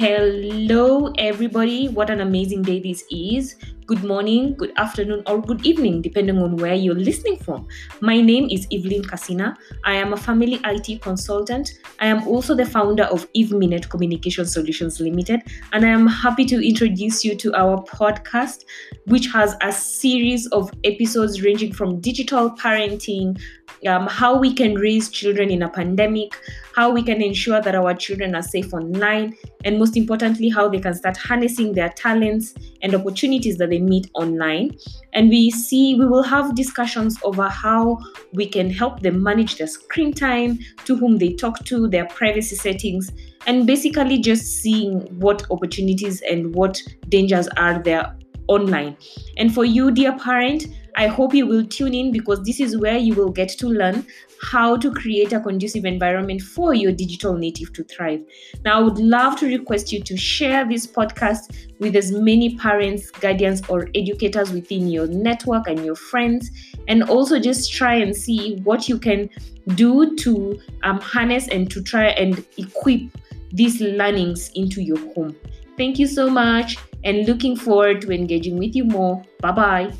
Hello, everybody. What an amazing day this is. Good morning, good afternoon, or good evening, depending on where you're listening from. My name is Evelyn Casina. I am a family IT consultant. I am also the founder of EveMinet Communication Solutions Limited, and I am happy to introduce you to our podcast, which has a series of episodes ranging from digital parenting, um, how we can raise children in a pandemic, how we can ensure that our children are safe online, and most importantly, how they can start harnessing their talents and opportunities that they meet online. And we see we will have discussions over how we can help them manage their screen time, to whom they talk to, their privacy settings, and basically just seeing what opportunities and what dangers are there online. And for you, dear parent, I hope you will tune in because this is where you will get to learn how to create a conducive environment for your digital native to thrive. Now, I would love to request you to share this podcast with as many parents, guardians, or educators within your network and your friends, and also just try and see what you can do to um, harness and to try and equip these learnings into your home. Thank you so much and looking forward to engaging with you more. Bye bye.